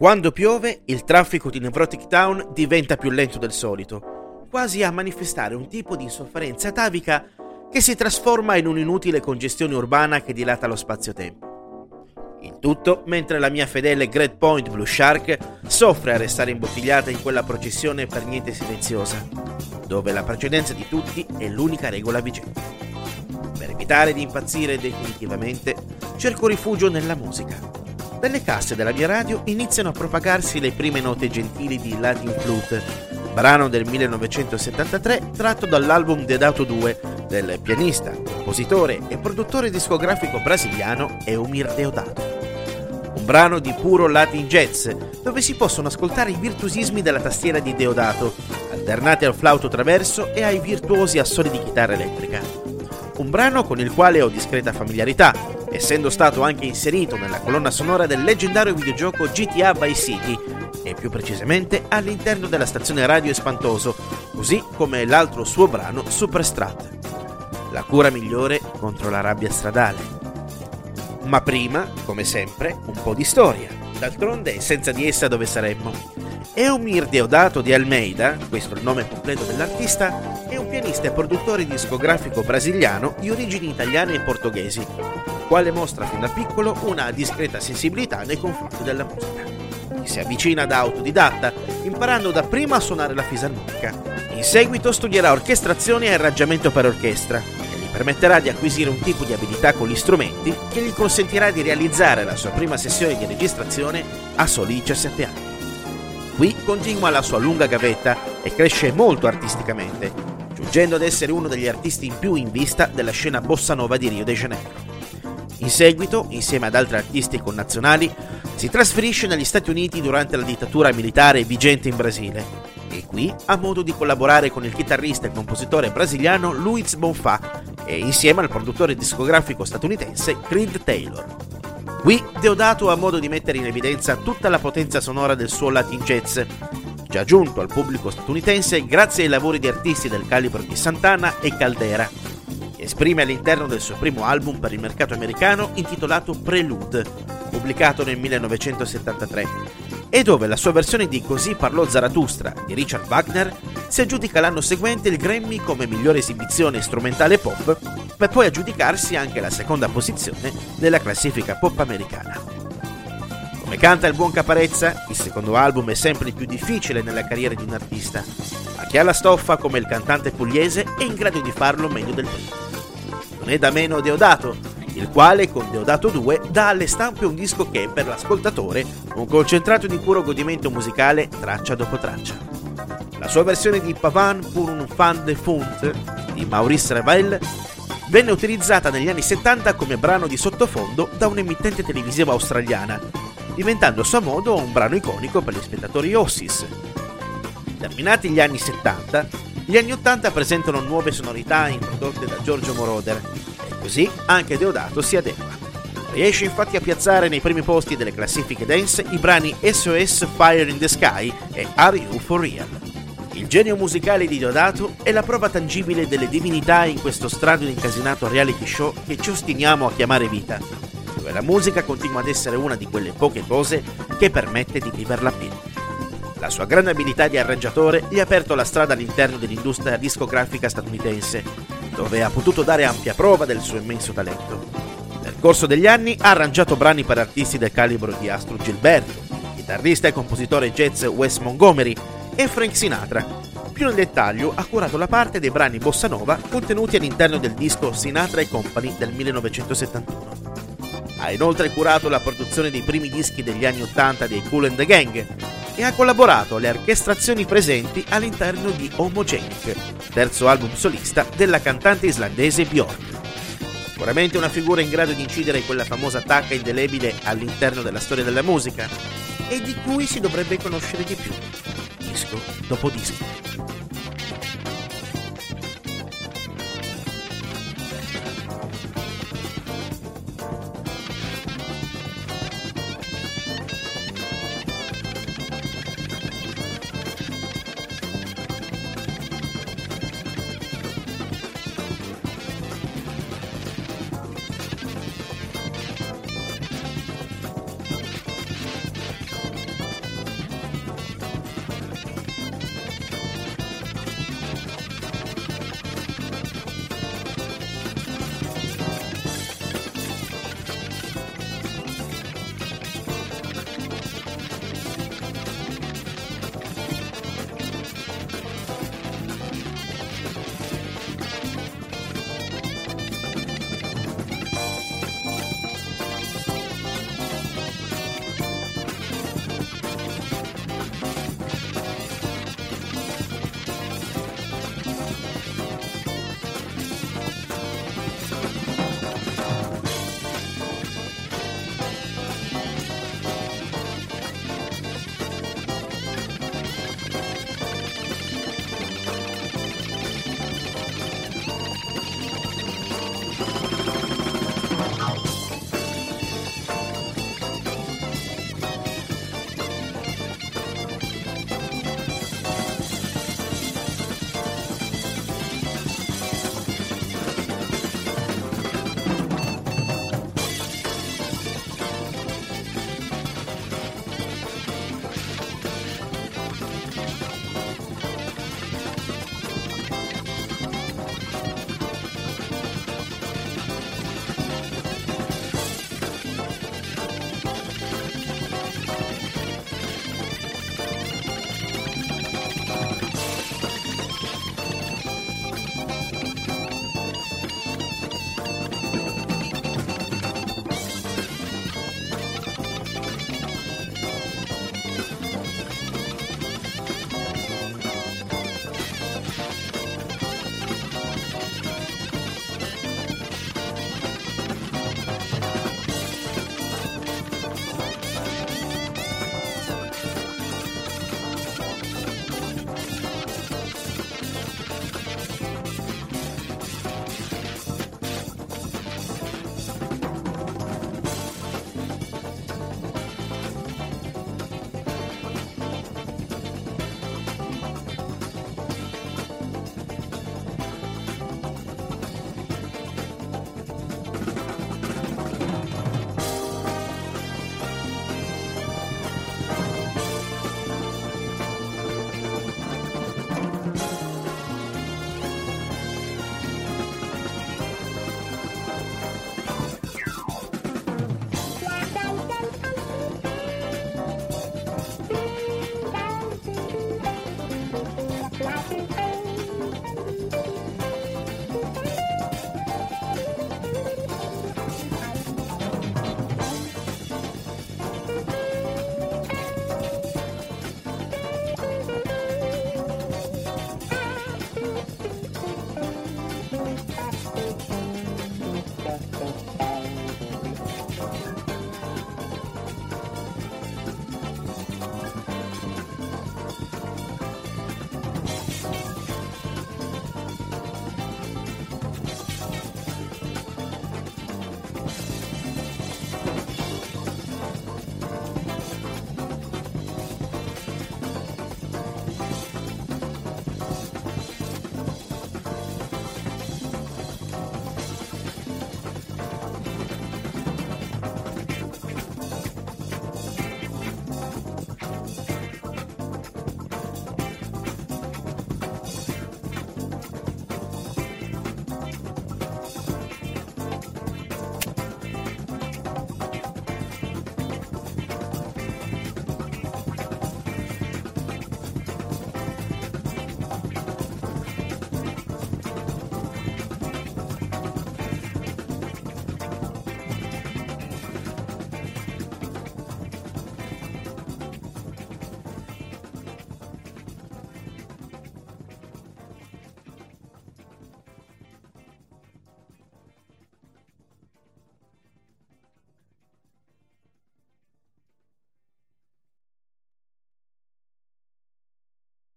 Quando piove, il traffico di Nevrotic Town diventa più lento del solito, quasi a manifestare un tipo di insofferenza atavica che si trasforma in un'inutile congestione urbana che dilata lo spazio-tempo. Il tutto mentre la mia fedele Great Point Blue Shark soffre a restare imbottigliata in quella processione per niente silenziosa, dove la precedenza di tutti è l'unica regola vigente. Per evitare di impazzire definitivamente, cerco rifugio nella musica dalle casse della mia radio iniziano a propagarsi le prime note gentili di Latin Flute, brano del 1973 tratto dall'album Dedato 2 del pianista, compositore e produttore discografico brasiliano Eumir Deodato. Un brano di puro Latin jazz, dove si possono ascoltare i virtuosismi della tastiera di Deodato, alternati al flauto traverso e ai virtuosi assoli di chitarra elettrica. Un brano con il quale ho discreta familiarità, essendo stato anche inserito nella colonna sonora del leggendario videogioco GTA Vice City e più precisamente all'interno della stazione radio Espantoso, così come l'altro suo brano Superstrat. La cura migliore contro la rabbia stradale. Ma prima, come sempre, un po' di storia. D'altronde, senza di essa dove saremmo? Eumir Deodato di Almeida, questo è il nome completo dell'artista, è un pianista e produttore discografico brasiliano di origini italiane e portoghesi, quale mostra fin da piccolo una discreta sensibilità nei confronti della musica. Si avvicina da autodidatta, imparando dapprima a suonare la fisarmonica. In seguito studierà orchestrazione e arrangiamento per orchestra, che gli permetterà di acquisire un tipo di abilità con gli strumenti che gli consentirà di realizzare la sua prima sessione di registrazione a soli 17 anni. Qui continua la sua lunga gavetta e cresce molto artisticamente, giungendo ad essere uno degli artisti in più in vista della scena bossa nova di Rio de Janeiro. In seguito, insieme ad altri artisti connazionali, si trasferisce negli Stati Uniti durante la dittatura militare vigente in Brasile e qui ha modo di collaborare con il chitarrista e compositore brasiliano Luiz Bonfà e insieme al produttore discografico statunitense Creed Taylor. Qui Deodato ha modo di mettere in evidenza tutta la potenza sonora del suo Latin jazz, già giunto al pubblico statunitense grazie ai lavori di artisti del calibro di Santana e Caldera esprime all'interno del suo primo album per il mercato americano intitolato Prelude, pubblicato nel 1973, e dove la sua versione di Così parlò Zarathustra di Richard Wagner si aggiudica l'anno seguente il Grammy come migliore esibizione strumentale pop, per poi aggiudicarsi anche la seconda posizione nella classifica pop americana. Come canta il buon Caparezza, il secondo album è sempre il più difficile nella carriera di un artista, ma chi ha la stoffa come il cantante pugliese è in grado di farlo meglio del primo è da meno Deodato, il quale con Deodato 2 dà alle stampe un disco che, per l'ascoltatore, un concentrato di puro godimento musicale traccia dopo traccia. La sua versione di Pavan pour un fan de fond di Maurice Revel venne utilizzata negli anni 70 come brano di sottofondo da un'emittente televisiva australiana, diventando a suo modo un brano iconico per gli spettatori Ossis. Terminati gli anni 70, gli anni 80 presentano nuove sonorità introdotte da Giorgio Moroder e così anche Deodato si adegua. Riesce infatti a piazzare nei primi posti delle classifiche dance i brani SOS Fire in the Sky e Are You For Real. Il genio musicale di Deodato è la prova tangibile delle divinità in questo strano ed incasinato reality show che ci ostiniamo a chiamare vita, dove la musica continua ad essere una di quelle poche cose che permette di viverla pieno. La sua grande abilità di arrangiatore gli ha aperto la strada all'interno dell'industria discografica statunitense, dove ha potuto dare ampia prova del suo immenso talento. Nel corso degli anni ha arrangiato brani per artisti del calibro di Astro Gilberto, chitarrista e compositore jazz Wes Montgomery e Frank Sinatra. Più nel dettaglio ha curato la parte dei brani bossa nova contenuti all'interno del disco Sinatra Company del 1971. Ha inoltre curato la produzione dei primi dischi degli anni 80 dei Cool and the Gang, e ha collaborato alle orchestrazioni presenti all'interno di Homogenic, terzo album solista della cantante islandese Björk. Sicuramente una figura in grado di incidere quella famosa tacca indelebile all'interno della storia della musica e di cui si dovrebbe conoscere di più, disco dopo disco.